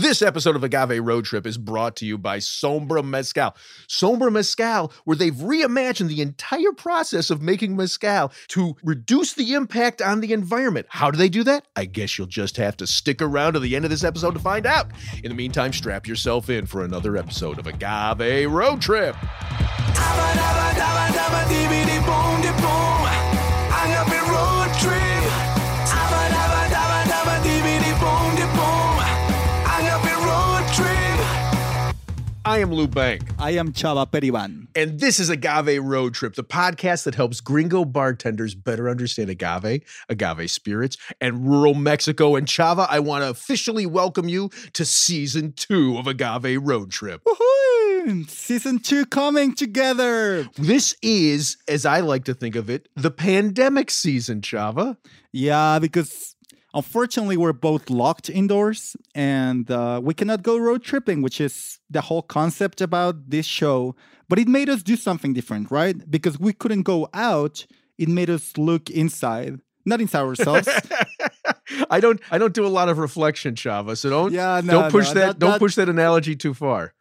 This episode of Agave Road Trip is brought to you by Sombra Mezcal. Sombra Mezcal, where they've reimagined the entire process of making mezcal to reduce the impact on the environment. How do they do that? I guess you'll just have to stick around to the end of this episode to find out. In the meantime, strap yourself in for another episode of Agave Road Trip. I am Lou Bank. I am Chava Periban. And this is Agave Road Trip, the podcast that helps gringo bartenders better understand agave, agave spirits, and rural Mexico. And Chava, I want to officially welcome you to season two of Agave Road Trip. Woohoo! Season two coming together. This is, as I like to think of it, the pandemic season, Chava. Yeah, because unfortunately we're both locked indoors and uh, we cannot go road tripping, which is the whole concept about this show. But it made us do something different, right? Because we couldn't go out. It made us look inside, not inside ourselves. I don't I don't do a lot of reflection, Chava. So don't Yeah, no, don't push no, that, that- don't that- push that analogy too far.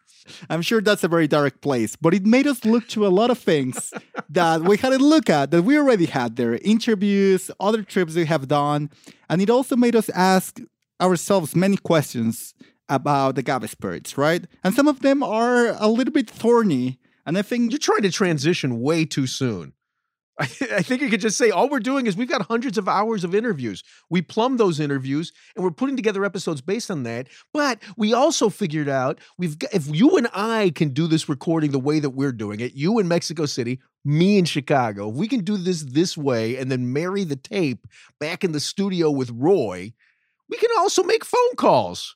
I'm sure that's a very dark place, but it made us look to a lot of things that we hadn't look at that we already had there interviews, other trips we have done, and it also made us ask ourselves many questions about the agave spirits, right? And some of them are a little bit thorny, and I think You're trying to transition way too soon. I, I think you could just say all we're doing is we've got hundreds of hours of interviews. We plumb those interviews and we're putting together episodes based on that. But we also figured out we've got if you and I can do this recording the way that we're doing it, you in Mexico City, me in Chicago, if we can do this this way and then marry the tape back in the studio with Roy, we can also make phone calls.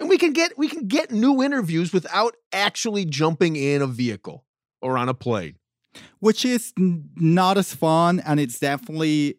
And we can get we can get new interviews without actually jumping in a vehicle or on a plane. Which is not as fun and it's definitely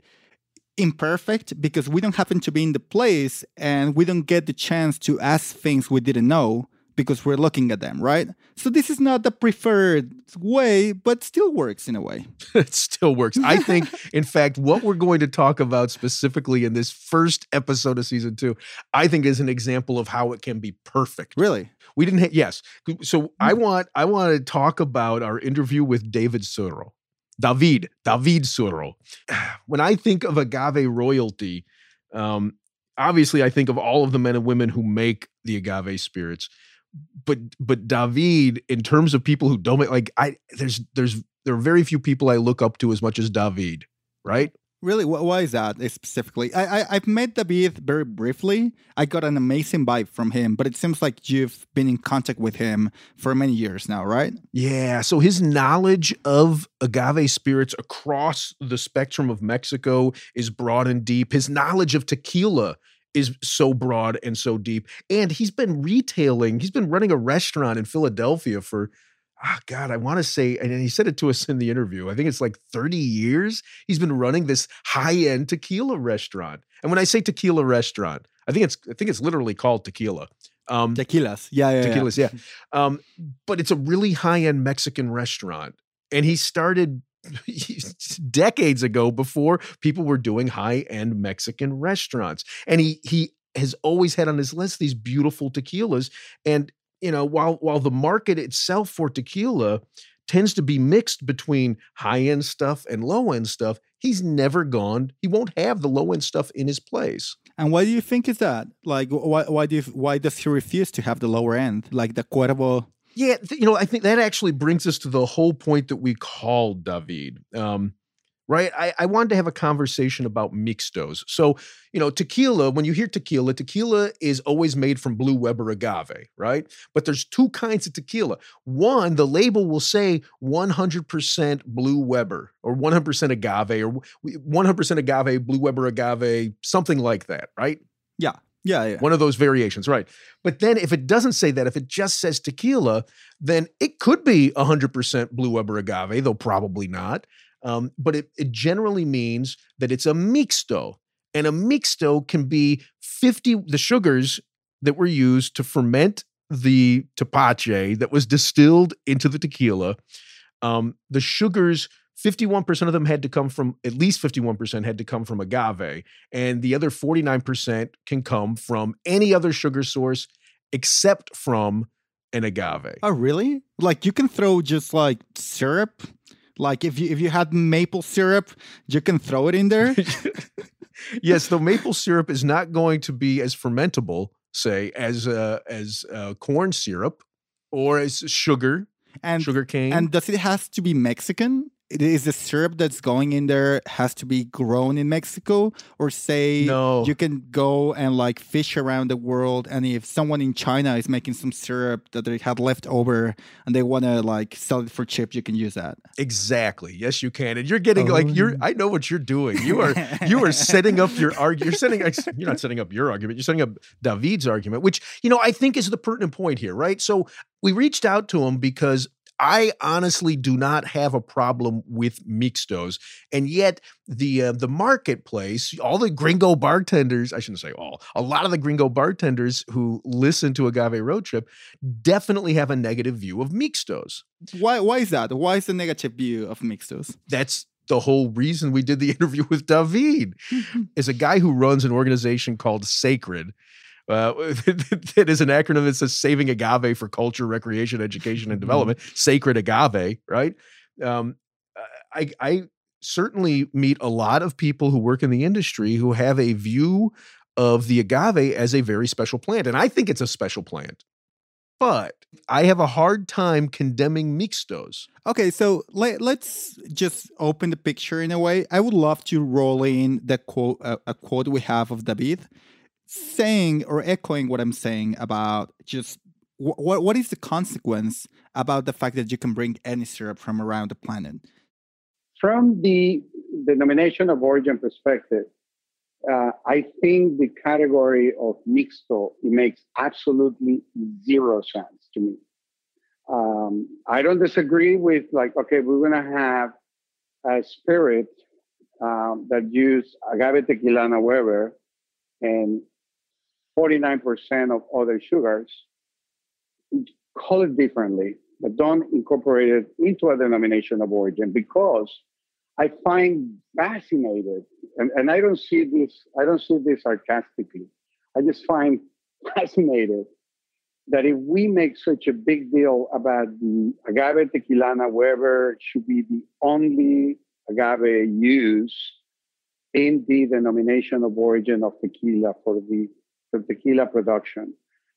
imperfect because we don't happen to be in the place and we don't get the chance to ask things we didn't know because we're looking at them, right? So this is not the preferred way, but still works in a way. it still works. I think, in fact, what we're going to talk about specifically in this first episode of season two, I think is an example of how it can be perfect. Really? We didn't hit yes. So I want I want to talk about our interview with David Suro. David, David Suro. When I think of agave royalty, um, obviously I think of all of the men and women who make the agave spirits. But but David, in terms of people who don't make like I there's there's there are very few people I look up to as much as David, right? Really? Why is that eh, specifically? I, I I've met David very briefly. I got an amazing vibe from him, but it seems like you've been in contact with him for many years now, right? Yeah. So his knowledge of agave spirits across the spectrum of Mexico is broad and deep. His knowledge of tequila is so broad and so deep. And he's been retailing, he's been running a restaurant in Philadelphia for, ah, God, I want to say, and he said it to us in the interview. I think it's like 30 years he's been running this high end tequila restaurant. And when I say tequila restaurant, I think it's, I think it's literally called tequila. Um, Tequilas. Yeah, yeah, yeah. tequilas, yeah. Um, but it's a really high end Mexican restaurant, and he started decades ago before people were doing high end Mexican restaurants, and he he has always had on his list these beautiful tequilas, and you know while while the market itself for tequila tends to be mixed between high end stuff and low end stuff. He's never gone. He won't have the low end stuff in his place. And why do you think is that? Like, why why do you, why does he refuse to have the lower end, like the Cuervo? Yeah, th- you know, I think that actually brings us to the whole point that we called David. Um, right? I, I wanted to have a conversation about mixtos. So, you know, tequila, when you hear tequila, tequila is always made from blue Weber agave, right? But there's two kinds of tequila. One, the label will say 100% blue Weber or 100% agave or 100% agave, blue Weber agave, something like that, right? Yeah. Yeah, yeah. One of those variations, right? But then if it doesn't say that, if it just says tequila, then it could be 100% blue Weber agave, though probably not. Um, but it, it generally means that it's a mixto. And a mixto can be 50, the sugars that were used to ferment the tepache that was distilled into the tequila. Um, the sugars, 51% of them had to come from, at least 51% had to come from agave. And the other 49% can come from any other sugar source except from an agave. Oh, really? Like you can throw just like syrup like if you if you had maple syrup, you can throw it in there. yes, the maple syrup is not going to be as fermentable, say, as uh, as uh, corn syrup or as sugar and sugar cane. And does it has to be Mexican? Is the syrup that's going in there has to be grown in Mexico? Or say no. you can go and like fish around the world and if someone in China is making some syrup that they had left over and they want to like sell it for cheap you can use that. Exactly. Yes you can. And you're getting oh. like you're oh. I know what you're doing. You are you are setting up your argument you're setting you're not setting up your argument you're setting up David's argument which you know I think is the pertinent point here right? So we reached out to him because I honestly do not have a problem with mixtos, and yet the uh, the marketplace, all the gringo bartenders, I shouldn't say all, a lot of the gringo bartenders who listen to Agave Road Trip definitely have a negative view of mixtos. Why? Why is that? Why is the negative view of mixtos? That's the whole reason we did the interview with David. is a guy who runs an organization called Sacred uh, that is an acronym that says Saving Agave for Culture, Recreation, Education, and mm-hmm. Development. Sacred Agave, right? Um, I, I certainly meet a lot of people who work in the industry who have a view of the agave as a very special plant, and I think it's a special plant. But I have a hard time condemning mixtos. Okay, so let, us just open the picture in a way. I would love to roll in the quote, uh, a quote we have of David saying or echoing what I'm saying about just what what is the consequence about the fact that you can bring any syrup from around the planet? From the denomination of origin perspective, uh, I think the category of mixto it makes absolutely zero sense to me. Um, I don't disagree with like okay, we're gonna have a spirit um, that use agave tequilana Weber and 49% of other sugars, call it differently, but don't incorporate it into a denomination of origin because I find fascinated, and, and I don't see this, I don't see this sarcastically. I just find fascinated that if we make such a big deal about the agave tequilana, Weber should be the only agave use in the denomination of origin of tequila for the for tequila production.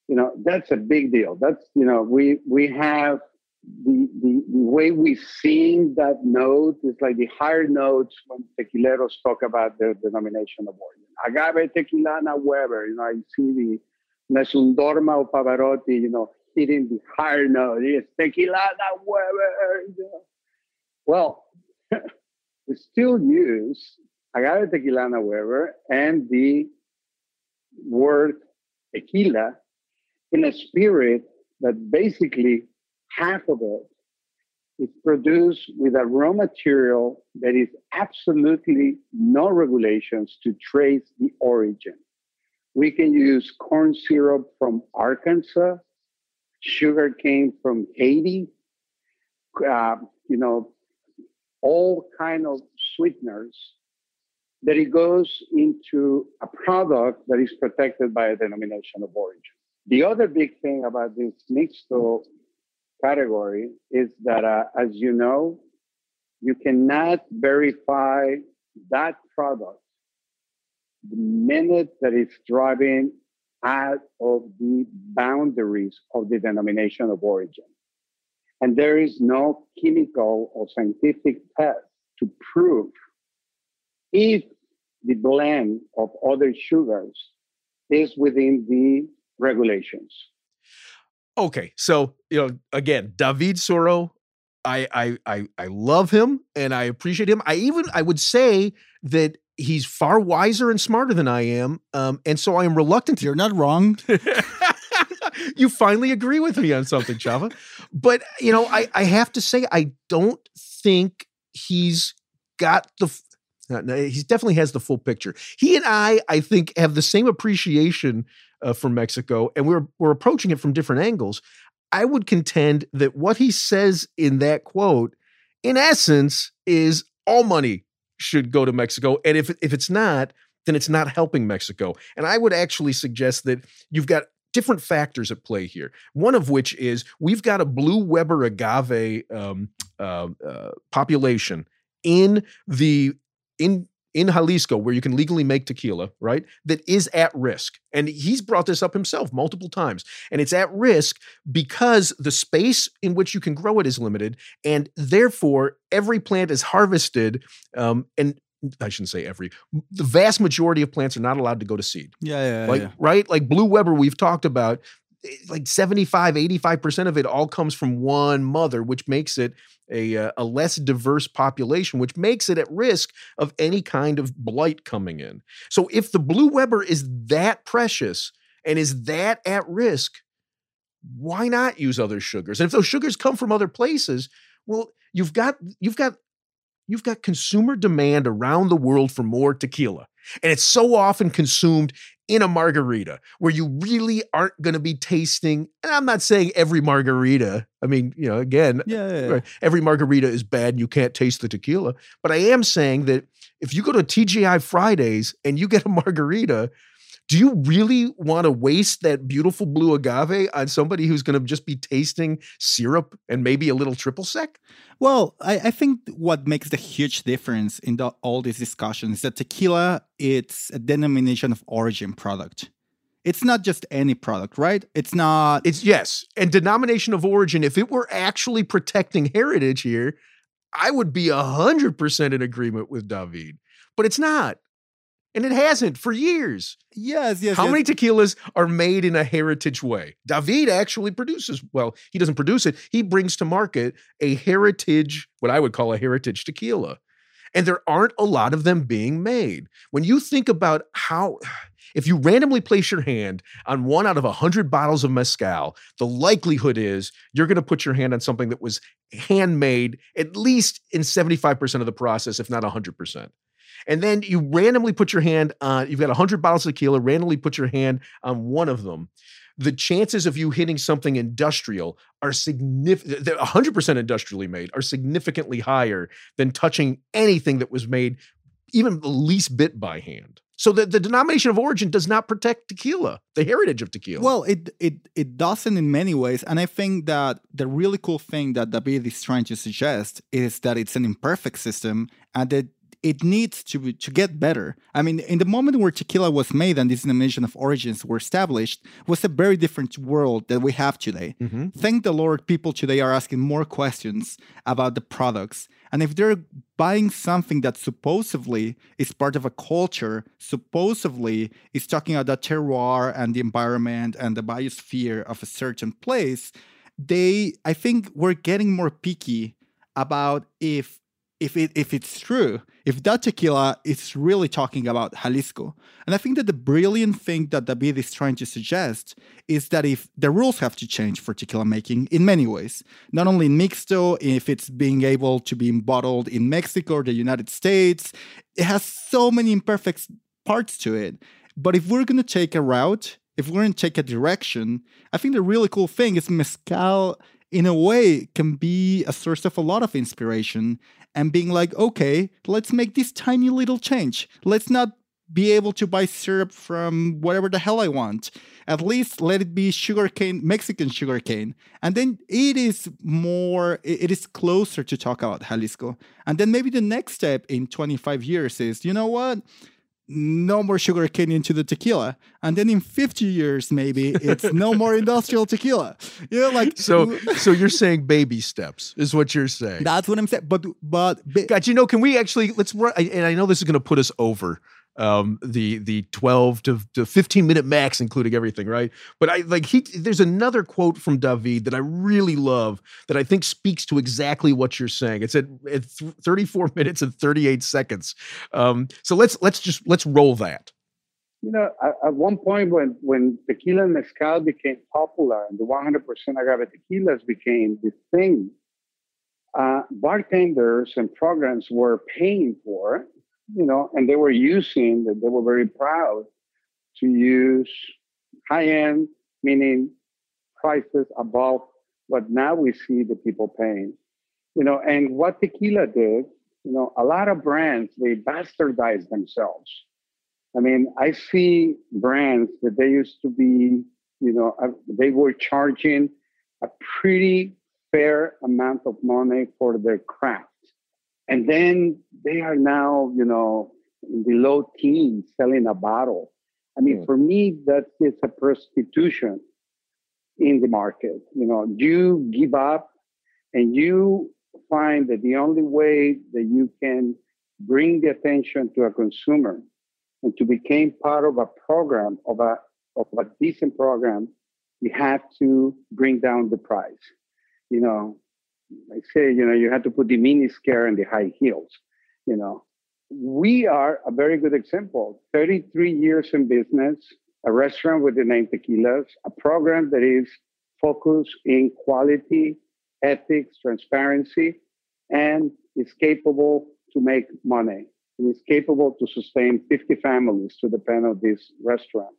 You know, that's a big deal. That's, you know, we, we have the, the, the way we sing that note is like the higher notes when tequileros talk about their denomination of origin. Agave tequilana Weber, you know, I see the Nessun Dorma or Pavarotti, you know, hitting the higher note. It's tequilana Weber. You know. Well, we still use agave tequilana Weber and the word tequila in a spirit that basically half of it is produced with a raw material that is absolutely no regulations to trace the origin. We can use corn syrup from Arkansas, sugar cane from Haiti, uh, you know, all kind of sweeteners that it goes into a product that is protected by a denomination of origin. The other big thing about this mixto category is that, uh, as you know, you cannot verify that product the minute that it's driving out of the boundaries of the denomination of origin. And there is no chemical or scientific test to prove if the blend of other sugars is within the regulations. Okay, so you know, again, David Suro, I I I I love him and I appreciate him. I even I would say that he's far wiser and smarter than I am, um, and so I am reluctant. To- You're not wrong. you finally agree with me on something, Chava. But you know, I I have to say I don't think he's got the. No, he definitely has the full picture. He and I, I think, have the same appreciation uh, for Mexico, and we're we're approaching it from different angles. I would contend that what he says in that quote, in essence, is all money should go to Mexico, and if if it's not, then it's not helping Mexico. And I would actually suggest that you've got different factors at play here. One of which is we've got a blue Weber agave um, uh, uh, population in the in in Jalisco, where you can legally make tequila, right, that is at risk. And he's brought this up himself multiple times. And it's at risk because the space in which you can grow it is limited. And therefore, every plant is harvested. Um, and I shouldn't say every, the vast majority of plants are not allowed to go to seed. Yeah, yeah, like, yeah. right? Like Blue Weber, we've talked about, like 75, 85% of it all comes from one mother, which makes it a, uh, a less diverse population, which makes it at risk of any kind of blight coming in. So if the Blue Weber is that precious and is that at risk, why not use other sugars? And if those sugars come from other places, well, you've got you've got you've got consumer demand around the world for more tequila. And it's so often consumed in a margarita where you really aren't going to be tasting. And I'm not saying every margarita. I mean, you know, again, Yeah, yeah, yeah. every margarita is bad and you can't taste the tequila. But I am saying that if you go to TGI Fridays and you get a margarita, do you really want to waste that beautiful blue agave on somebody who's going to just be tasting syrup and maybe a little triple sec? Well, I, I think what makes the huge difference in the, all these discussions is that tequila it's a denomination of origin product. It's not just any product, right? It's not. It's yes, and denomination of origin. If it were actually protecting heritage here, I would be a hundred percent in agreement with David. But it's not, and it hasn't for years. yes, yes. How yes. many tequilas are made in a heritage way? David actually produces. Well, he doesn't produce it. He brings to market a heritage, what I would call a heritage tequila, and there aren't a lot of them being made. When you think about how. If you randomly place your hand on one out of a hundred bottles of mezcal, the likelihood is you're going to put your hand on something that was handmade at least in 75% of the process, if not 100%. And then you randomly put your hand on, you've got 100 bottles of tequila, randomly put your hand on one of them. The chances of you hitting something industrial are significant, 100% industrially made, are significantly higher than touching anything that was made even the least bit by hand. So the, the denomination of origin does not protect tequila, the heritage of tequila. Well, it it it doesn't in many ways, and I think that the really cool thing that David is trying to suggest is that it's an imperfect system and that it needs to be, to get better. I mean, in the moment where tequila was made and this denomination of origins were established, was a very different world that we have today. Mhm. Thank the Lord, people today are asking more questions about the products. And if they're buying something that supposedly is part of a culture, supposedly is talking about the terroir and the environment and the biosphere of a certain place, they, I think, we're getting more picky about if if it if it's true, if that tequila is really talking about Jalisco. And I think that the brilliant thing that David is trying to suggest is that if the rules have to change for tequila making in many ways, not only in mixto, if it's being able to be bottled in Mexico or the United States, it has so many imperfect parts to it. But if we're gonna take a route, if we're gonna take a direction, I think the really cool thing is mezcal in a way can be a source of a lot of inspiration and being like, okay, let's make this tiny little change. Let's not be able to buy syrup from whatever the hell I want. At least let it be sugarcane, Mexican sugarcane. And then it is more, it is closer to talk about Jalisco. And then maybe the next step in 25 years is, you know what? No more sugar cane into the tequila. And then in 50 years, maybe it's no more industrial tequila. You know, like so. So you're saying baby steps is what you're saying. That's what I'm saying. But but God, you know, can we actually let's? And I know this is going to put us over um the the 12 to, to 15 minute max including everything right? But i like he there's another quote from david that i really love that i think speaks to exactly what you're saying. It's at, at 34 minutes and 38 seconds. Um so let's let's just let's roll that. You know at, at one point when when tequila and mezcal became popular and the 100% agave tequilas became the thing uh, bartenders and programs were paying for you know, and they were using that they were very proud to use high end, meaning prices above what now we see the people paying. You know, and what tequila did, you know, a lot of brands they bastardized themselves. I mean, I see brands that they used to be, you know, uh, they were charging a pretty fair amount of money for their craft and then they are now, you know, in the low teens selling a bottle. I mean, mm. for me, that is a prostitution in the market. You know, you give up and you find that the only way that you can bring the attention to a consumer and to become part of a program of a of a decent program, you have to bring down the price. You know, I say, you know, you have to put the mini skirt and the high heels. You know, we are a very good example. 33 years in business, a restaurant with the name Tequilas, a program that is focused in quality, ethics, transparency, and is capable to make money and is capable to sustain 50 families to depend on this restaurant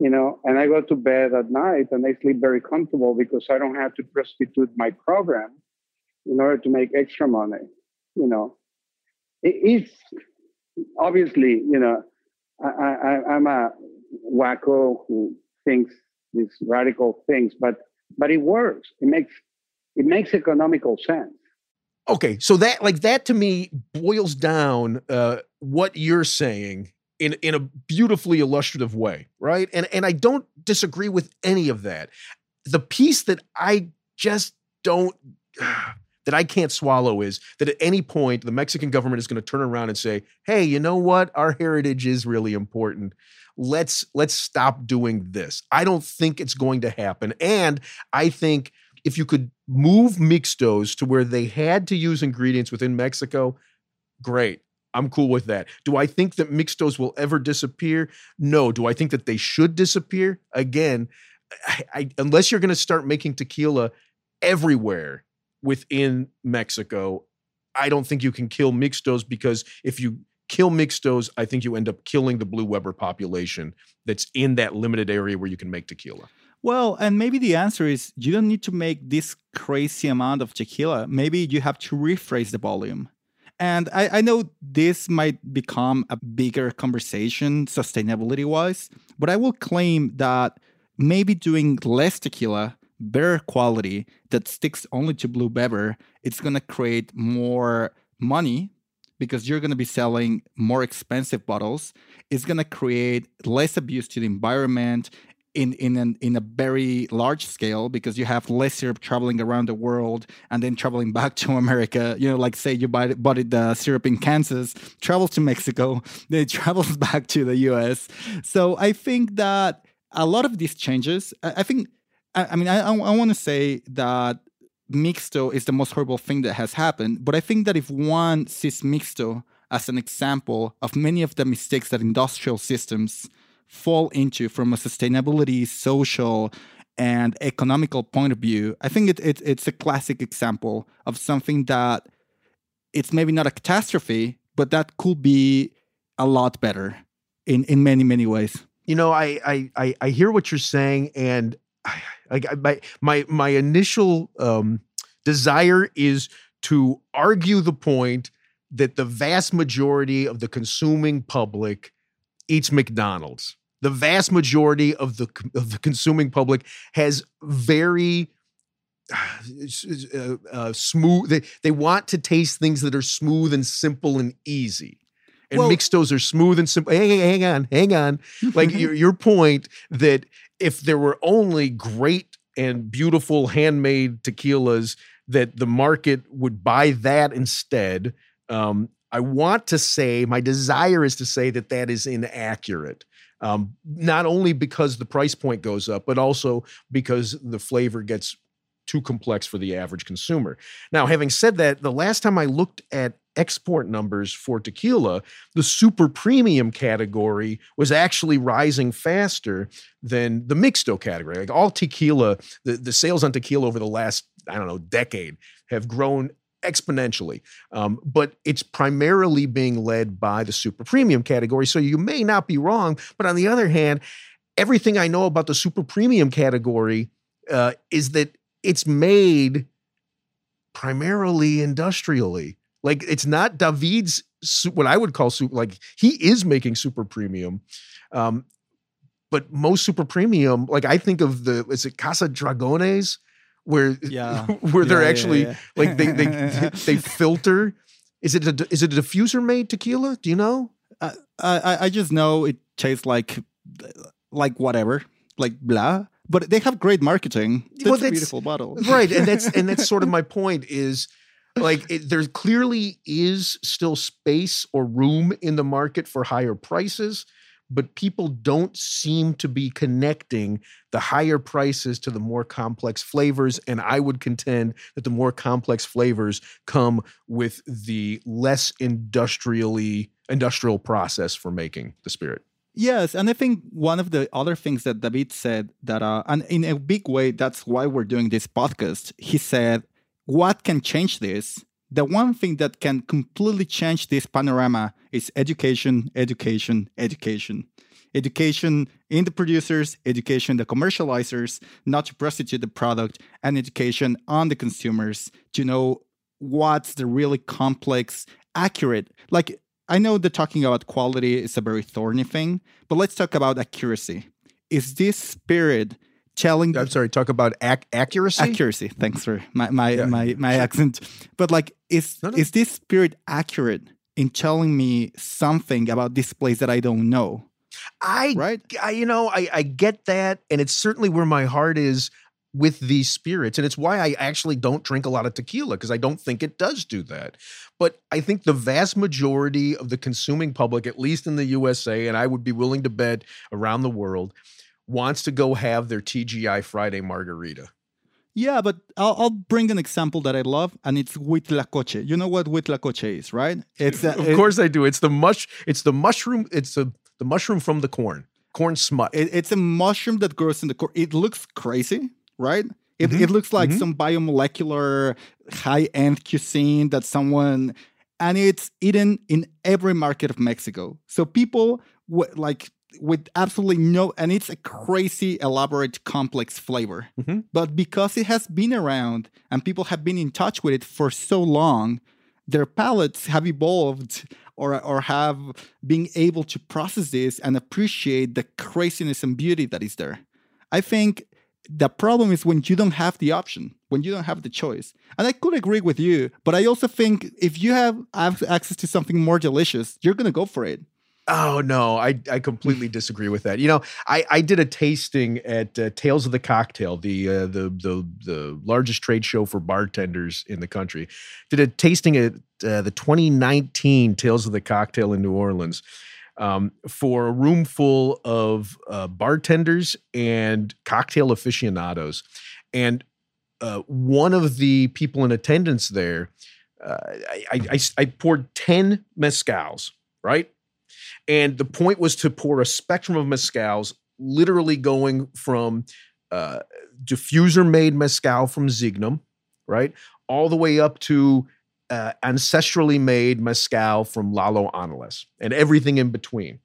you know, and I go to bed at night and I sleep very comfortable because I don't have to prostitute my program in order to make extra money. You know, it's obviously, you know, I, I, I'm a wacko who thinks these radical things, but but it works. It makes it makes economical sense. Okay, so that like that to me boils down uh, what you're saying in in a beautifully illustrative way, right? And and I don't disagree with any of that. The piece that I just don't that I can't swallow is that at any point the Mexican government is going to turn around and say, "Hey, you know what? Our heritage is really important. Let's let's stop doing this." I don't think it's going to happen, and I think if you could move mixtos to where they had to use ingredients within Mexico, great. I'm cool with that. Do I think that mixtos will ever disappear? No. Do I think that they should disappear? Again, I, I, unless you're going to start making tequila everywhere within Mexico, I don't think you can kill mixtos because if you kill mixtos, I think you end up killing the blue Weber population that's in that limited area where you can make tequila. Well, and maybe the answer is you don't need to make this crazy amount of tequila. Maybe you have to rephrase the volume. And I, I know this might become a bigger conversation sustainability wise, but I will claim that maybe doing less tequila better quality that sticks only to Blue Weber, it's going to create more money because you're going to be selling more expensive bottles. It's going to create less abuse to the environment in in an, in a very large scale because you have less syrup traveling around the world and then traveling back to America. You know, like say you buy bought it, the syrup in Kansas, travels to Mexico, then it travels back to the U.S. So I think that a lot of these changes, I think I, I mean, I, I want to say that Mixto is the most horrible thing that has happened, but I think that if one sees Mixto as an example of many of the mistakes that industrial systems fall into from a sustainability, social, and economical point of view, I think it, it, it's a classic example of something that it's maybe not a catastrophe, but that could be a lot better in, in many, many ways. You know, I, I I hear what you're saying, and like my my my initial um, desire is to argue the point that the vast majority of the consuming public eats McDonald's. The vast majority of the of the consuming public has very uh, uh, smooth. They they want to taste things that are smooth and simple and easy. And Well- mixtos are smooth and simple. Hang, hang on, hang on. Like your your point that if there were only great and beautiful handmade tequilas, that the market would buy that instead. Um, I want to say, my desire is to say that that is inaccurate. Um, not only because the price point goes up, but also because the flavor gets too complex for the average consumer. Now, having said that, the last time I looked at export numbers for tequila, the super premium category was actually rising faster than the mixto category. Like all tequila, the, the sales on tequila over the last, I don't know, decade have grown exponentially. Um, but it's primarily being led by the super premium category. So you may not be wrong. But on the other hand, everything I know about the super premium category uh, is that it's made primarily industrially. Like it's not David's what I would call super. Like he is making super premium, um, but most super premium. Like I think of the is it Casa Dragones where Yeah. where they're Yeah, actually yeah. like they they they filter. Is it a, is it a diffuser made tequila? Do you know? I, I I just know it tastes like like whatever, like blah. But they have great marketing. It's Well, a beautiful bottle, right and that's and that's sort of my point is like it, there clearly is still space or room in the market for higher prices but people don't seem to be connecting the higher prices to the more complex flavors and i would contend that the more complex flavors come with the less industrially industrial process for making the spirit Yes, and I think one of the other things that David said that, uh, and in a big way, that's why we're doing this podcast. He said, "What can change this? The one thing that can completely change this panorama is education, education, education." Education in the producers, education the commercializers, not to prostitute the product, and education on the consumers to know what's the really complex, accurate. Like I know that talking about quality is a very thorny thing, but let's talk about accuracy. Is this spirit telling i'm sorry talk about ac- accuracy accuracy? Thanks for my my Yeah. my, my accent. But like, is No, no. is this spirit accurate in telling me something about this place that I don't know? i Right? I, you know, I, I get that, and it's certainly where my heart is with these spirits, and it's why I actually don't drink a lot of tequila because I don't think it does do that. But I think the vast majority of the consuming public, at least in the USA, and I would be willing to bet around the world, wants to go have their TGI Friday margarita. Yeah, but I'll, I'll bring an example that I love, and it's huitlacoche. You know what huitlacoche is, right? It's Of course, I do. It's the mush. It's the mushroom. It's the the mushroom from the corn. Corn smut. It, it's a mushroom that grows in the corn. It looks crazy, right? It, Mhm, it looks like mhm. some biomolecular high end cuisine that someone, and it's eaten in every market of Mexico. So people w- like with absolutely no, and it's a crazy, elaborate, complex flavor. Mhm. But because it has been around and people have been in touch with it for so long, their palates have evolved or, or have been able to process this and appreciate the craziness and beauty that is there. I think the problem is when you don't have the option, when you don't have the choice. And I could agree with you, but I also think if you have access to something more delicious, you're going to go for it. Oh no, I I completely disagree with that. You know, I I did a tasting at uh, Tales of the Cocktail, the uh, the the the largest trade show for bartenders in the country. Did a tasting at uh, the 2019 Tales of the Cocktail in New Orleans. Um, for a room full of uh, bartenders and cocktail aficionados, and uh, one of the people in attendance there, uh, I, I, I, poured ten mezcals, right? And the point was to pour a spectrum of mezcals, literally going from uh, diffuser made mezcal from Zignum, right, all the way up to uh, ancestrally made mezcal from Lalo Ángeles and everything in between.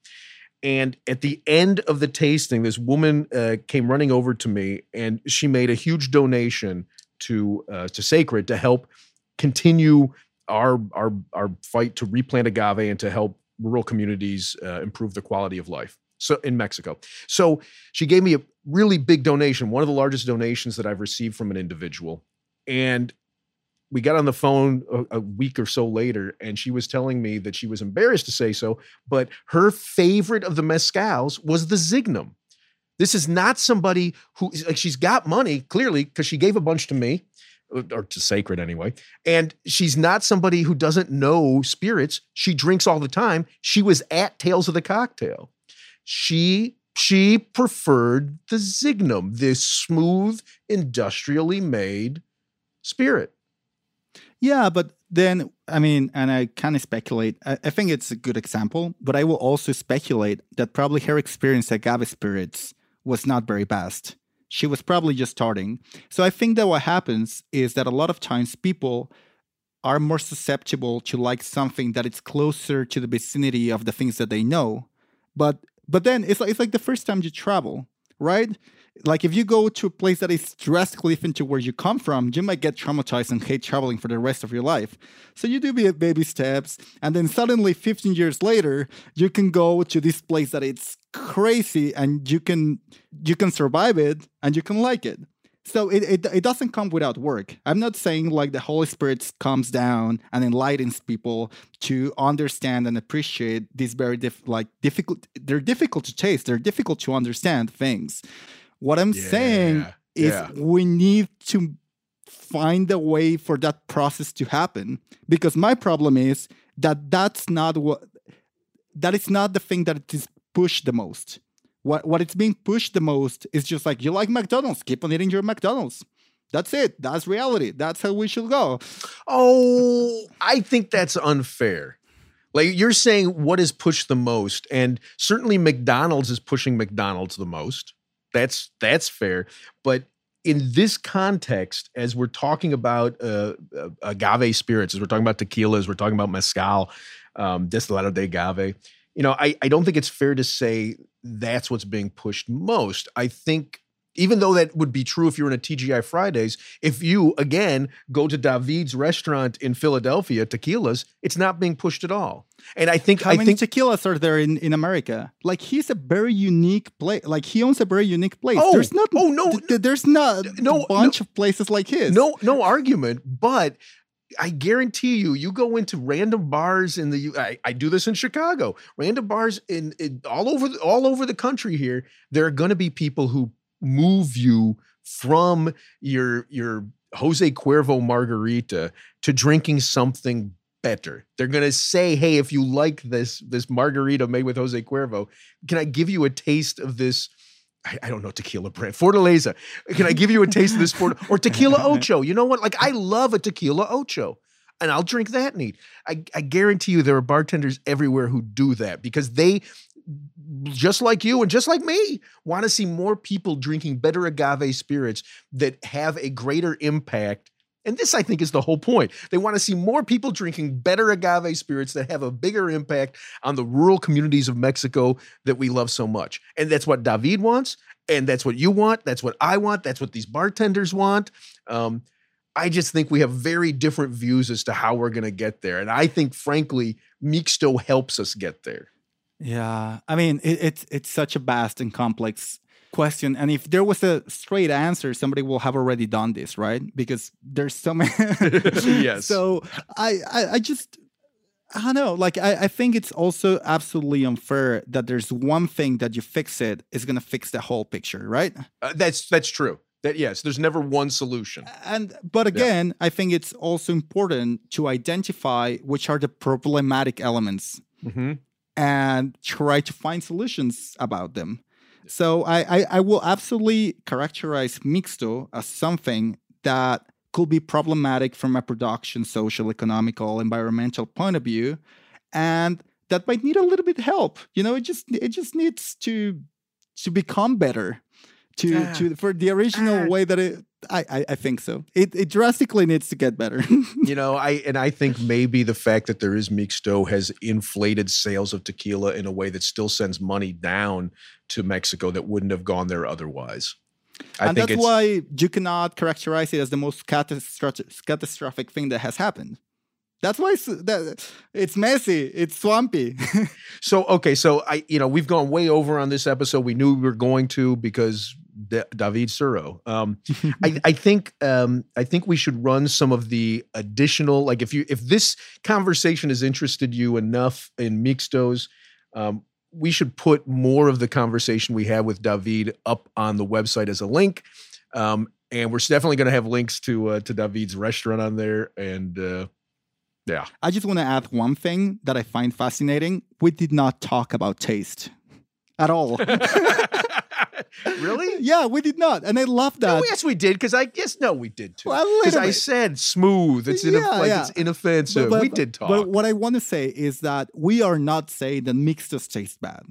And at the end of the tasting, this woman uh, came running over to me, and she made a huge donation to uh, to Sacred to help continue our our our fight to replant agave and to help rural communities uh, improve the quality of life. So in Mexico. So she gave me a really big donation, one of the largest donations that I've received from an individual. And we got on the phone a, a, week or so later, and she was telling me that she was embarrassed to say so, but her favorite of the mezcals was the Zignum. This is not somebody who like she's got money clearly because she gave a bunch to me or to sacred anyway. And she's not somebody who doesn't know spirits. She drinks all the time. She was at Tales of the Cocktail. She she preferred the Zignum, this smooth, industrially made spirit. Yeah, but then I mean, and I kind of speculate. I, I, think it's a good example, but I will also speculate that probably her experience at agave spirits was not very vast. She was probably just starting. So I think that what happens is that a lot of times people are more susceptible to like something that is closer to the vicinity of the things that they know. But but then it's like it's like the first time you travel, right? Like if you go to a place that is drastically different to where you come from, you might get traumatized and hate traveling for the rest of your life. So you do baby steps, and then suddenly, 15 years later, you can go to this place that it's crazy, and you can you can survive it, and you can like it. So it, it, it doesn't come without work. I'm not saying like the Holy Spirit comes down and enlightens people to understand and appreciate these very diff- like difficult. They're difficult to taste. They're difficult to understand things. What I'm yeah, saying is yeah. we need to find a way for that process to happen because my problem is that that's not what that is not the thing that is pushed the most what what it's being pushed the most is just like you like McDonald's, keep on eating your McDonald's. That's it. That's reality. That's how we should go. Oh, I think that's unfair. Like you're saying what is pushed the most and certainly McDonald's is pushing McDonald's the most. That's that's fair, but in this context, as we're talking about uh, uh, agave spirits, as we're talking about tequilas, we're talking about mezcal, um, destilado de agave, you know, I, I don't think it's fair to say that's what's being pushed most. I think even though that would be true if you're in a TGI Fridays, if you again go to David's restaurant in Philadelphia, tequilas, it's not being pushed at all. And I think how I many think, tequilas are there in, in America? Like he's a very unique place. Like he owns a very unique place. Oh, there's not. Oh no, th- there's not no a bunch no, of places like his. No, no argument. But I guarantee you, you go into random bars in the. I, I do this in Chicago. Random bars in, in all over the, all over the country. Here, there are going to be people who move you from your your Jose Cuervo margarita to drinking something better. They're going to say, "Hey, if you like this this margarita made with Jose Cuervo, can I give you a taste of this?" I, I don't know tequila brand. Fortaleza. Can I give you a taste of this Fort or tequila ocho? You know what? Like I love a tequila ocho. And I'll drink that neat. I, I guarantee you there are bartenders everywhere who do that because they just like you and just like me, want to see more people drinking better agave spirits that have a greater impact and this, I think, is the whole point. They want to see more people drinking better agave spirits that have a bigger impact on the rural communities of Mexico that we love so much. And that's what David wants. And that's what you want. That's what I want. That's what these bartenders want. Um, I just think we have very different views as to how we're going to get there. And I think, frankly, Mixto helps us get there. Yeah. I mean, it, it's, it's such a vast and complex question and if there was a straight answer somebody will have already done this right because there's so many yes so I, I, I just i don't know like I, I think it's also absolutely unfair that there's one thing that you fix it is going to fix the whole picture right uh, that's that's true that yes there's never one solution and but again yeah. i think it's also important to identify which are the problematic elements mm-hmm. And try to find solutions about them. So I, I, I will absolutely characterize Mixto as something that could be problematic from a production, social, economical, environmental point of view, and that might need a little bit help. You know, it just it just needs to to become better to uh, to for the original uh, way that it I, I, I think so. It it drastically needs to get better. you know, I and I think maybe the fact that there is mixto has inflated sales of tequila in a way that still sends money down to Mexico that wouldn't have gone there otherwise. I and that's why you cannot characterize it as the most catastrophic, catastrophic thing that has happened. That's why it's, that, it's messy. It's swampy. So okay, so I you know we've gone way over on this episode. We knew we were going to because D- David Suro. Um, I, I think um, I think we should run some of the additional like if you if this conversation has interested you enough in mixtos, um, we should put more of the conversation we had with David up on the website as a link. Um, and we're definitely going to have links to uh, to David's restaurant on there. And uh, yeah, I just want to add one thing that I find fascinating. We did not talk about taste at all. really? yeah, we did not. And they loved that. No, yes, we did. Because I guess no, we did too. Because little I said smooth. It's Yeah, like yeah. it's inoffensive. we did talk. But what I want to say is that we are not saying that mixtos taste bad.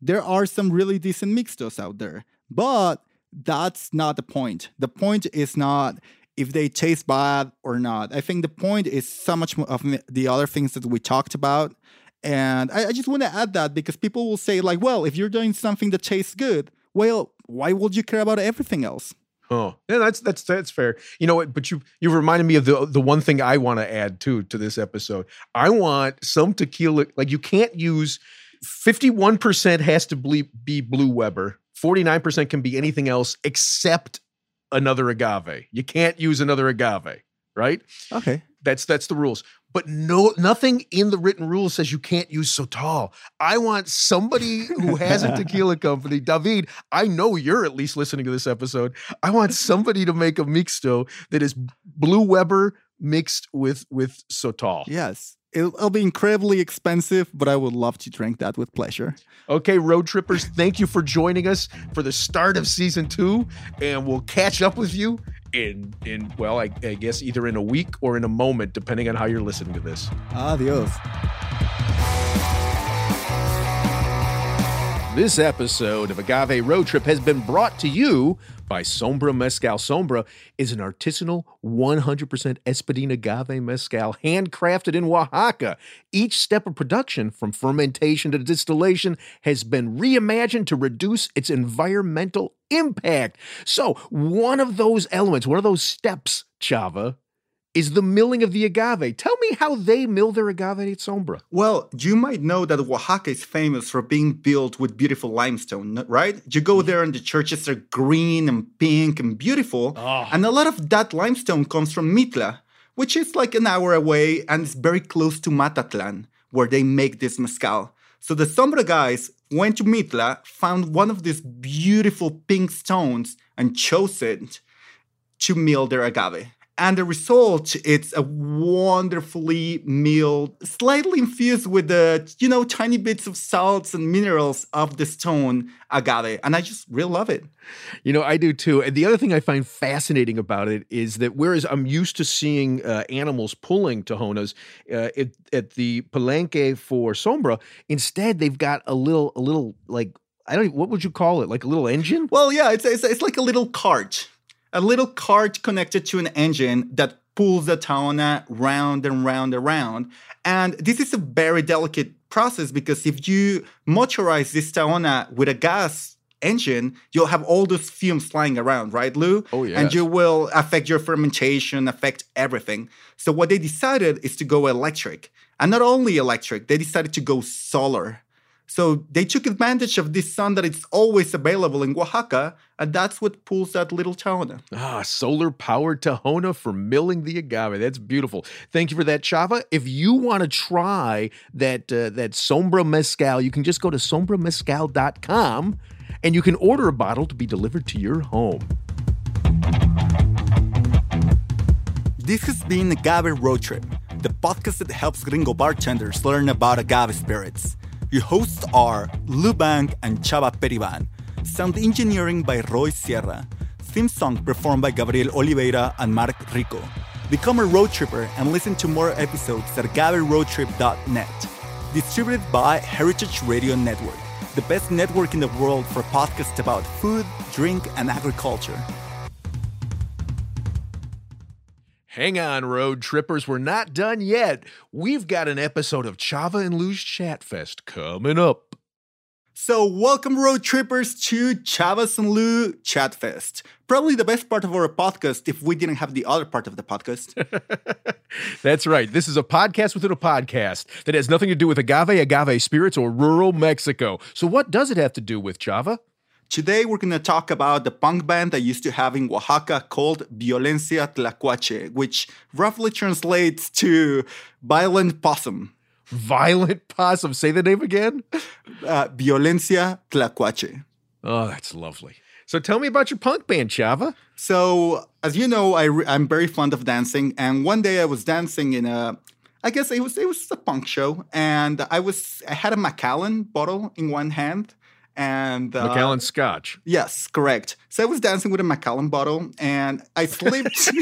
There are some really decent mixtos out there, but that's not the point. The point is not if they taste bad or not. I think the point is so much more of the other things that we talked about. And I, I just want to add that because people will say, like, well, if you're doing something that tastes good, well, why would you care about everything else? Oh, yeah, that's that's that's fair. You know what? But you you reminded me of the the one thing I want to add too to this episode. I want some tequila. Like you can't use fifty one percent has to be, be Blue Weber. Forty nine percent can be anything else except another agave. You can't use another agave, right? Okay. That's that's the rules. But no, nothing in the written rules says you can't use Sotol. I want somebody who has a tequila company. David, I know you're at least listening to this episode. I want somebody to make a mixto that is Blue Weber mixed with with Sotol. Yes. It'll, it'll be incredibly expensive, but I would love to drink that with pleasure. Okay, road trippers, thank you for joining us for the start of season two, and we'll catch up with you in in well, I, I guess either in a week or in a moment, depending on how you're listening to this. Adios. This episode of Agave Road Trip has been brought to you by Sombra Mezcal. Sombra is an artisanal 100% Espadín agave mezcal handcrafted in Oaxaca. Each step of production, from fermentation to distillation, has been reimagined to reduce its environmental impact. So, one of those elements, one of those steps, Chava, is the milling of the agave. Tell me how they mill their agave at Sombra. Well, you might know that Oaxaca is famous for being built with beautiful limestone, right? You go mm-hmm. there and the churches are green and pink and beautiful. Oh. And a lot of that limestone comes from Mitla, which is like an hour away and it's very close to Matatlan, where they make this mezcal. So the Sombra guys went to Mitla, found one of these beautiful pink stones, and chose it to mill their agave. And the result, it's a wonderfully milled, slightly infused with the, you know, tiny bits of salts and minerals of the stone agave. And I just really love it. You know, I do too. And the other thing I find fascinating about it is that whereas I'm used to seeing uh, animals pulling Tahonas uh, at, at the Palenque for Sombra, instead they've got a little, a little like I don't. What would you call it? Like a little engine? Well, yeah, it's, it's, it's like a little cart, a little cart connected to an engine that pulls the tahona round and round and round. And this is a very delicate process because if you motorize this tahona with a gas engine, you'll have all those fumes flying around, right, Lou? Oh, yes. And you will affect your fermentation, affect everything. So what they decided is to go electric. And not only electric, they decided to go solar. So they took advantage of this sun that it's always available in Oaxaca, and that's what pulls that little tahona. Ah, solar powered Tahona for milling the agave. That's beautiful. Thank you for that, Chava. If you want to try that uh, that Sombra Mezcal, you can just go to sombramezcal.com and you can order a bottle to be delivered to your home. This has been Agave Road Trip, the podcast that helps gringo bartenders learn about agave spirits. Your hosts are Lou Bank and Chava Periban. Sound engineering by Roy Sierra. Theme song performed by Gabriel Oliveira and Mark Rico. Become a road tripper and listen to more episodes at AgaveRoadTrip.net. Distributed by Heritage Radio Network, the best network in the world for podcasts about food, drink, and agriculture. Hang on, road trippers. We're not done yet. We've got an episode of Chava and Lou's Chat Fest coming up. So, welcome, road trippers, to Chavas and Lou Chatfest. Probably the best part of our podcast if we didn't have the other part of the podcast. That's right. This is a podcast within a podcast that has nothing to do with agave, agave spirits, or rural Mexico. So, what does it have to do with Chava? Today, we're going to talk about the punk band I used to have in Oaxaca called Violencia Tlacuache, which roughly translates to violent possum. Violent possum. Say the name again. Uh, Violencia Tlacuache. Oh, that's lovely. So tell me about your punk band, Chava. So, as you know, I re- I'm very fond of dancing, and one day I was dancing in a, I guess it was it was a punk show, and I was I had a Macallan bottle in one hand, and uh, Macallan Scotch. Yes, correct. So I was dancing with a Macallan bottle, and I slipped.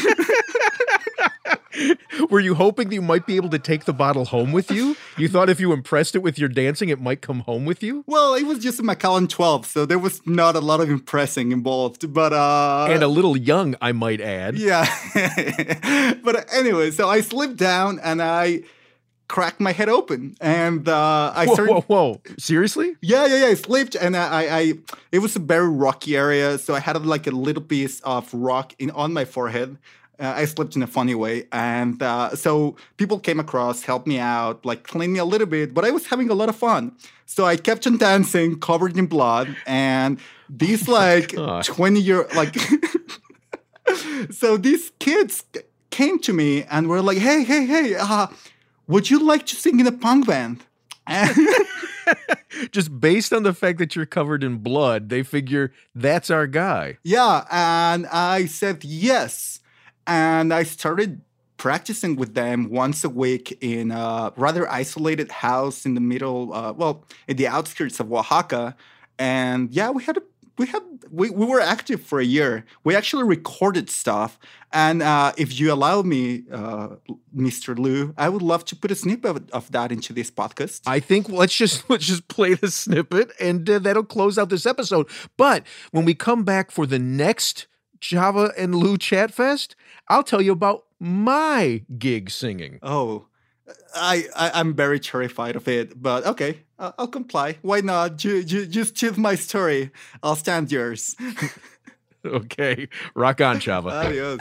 Were you hoping that you might be able to take the bottle home with you? You thought if you impressed it with your dancing, it might come home with you? well, it was just a Macallan 12, so there was not a lot of impressing involved, but uh And a little young, I might add. Yeah. but anyway, so I slipped down and I cracked my head open, and uh, I Whoa, started. whoa, whoa. Seriously? Yeah, yeah, yeah. I slipped, and I, I, it was a very rocky area, so I had like a little piece of rock in on my forehead. Uh, I slipped in a funny way, and uh, so people came across, helped me out, like cleaned me a little bit. But I was having a lot of fun, so I kept on dancing, covered in blood, and these like God. twenty year like. so these kids came to me and were like, "Hey, hey, hey! Uh, would you like to sing in a punk band?" And Just based on the fact that you're covered in blood, they figure that's our guy. Yeah, and I said yes. And I started practicing with them once a week in a rather isolated house in the middle, uh, well, in the outskirts of Oaxaca. And yeah, we had a we had we, we were active for a year. We actually recorded stuff. And uh, if you allow me, uh, Mr. Lou, I would love to put a snippet of, of that into this podcast. I think let's just let's just play the snippet and uh, that'll close out this episode. But when we come back for the next Chava and Lou Chat Fest, I'll tell you about my gig singing. Oh, I, I I'm very terrified of it, but okay, I'll, I'll comply. Why not? Ju- ju- just choose my story. I'll stand yours. Okay, rock on, Chava. Adios.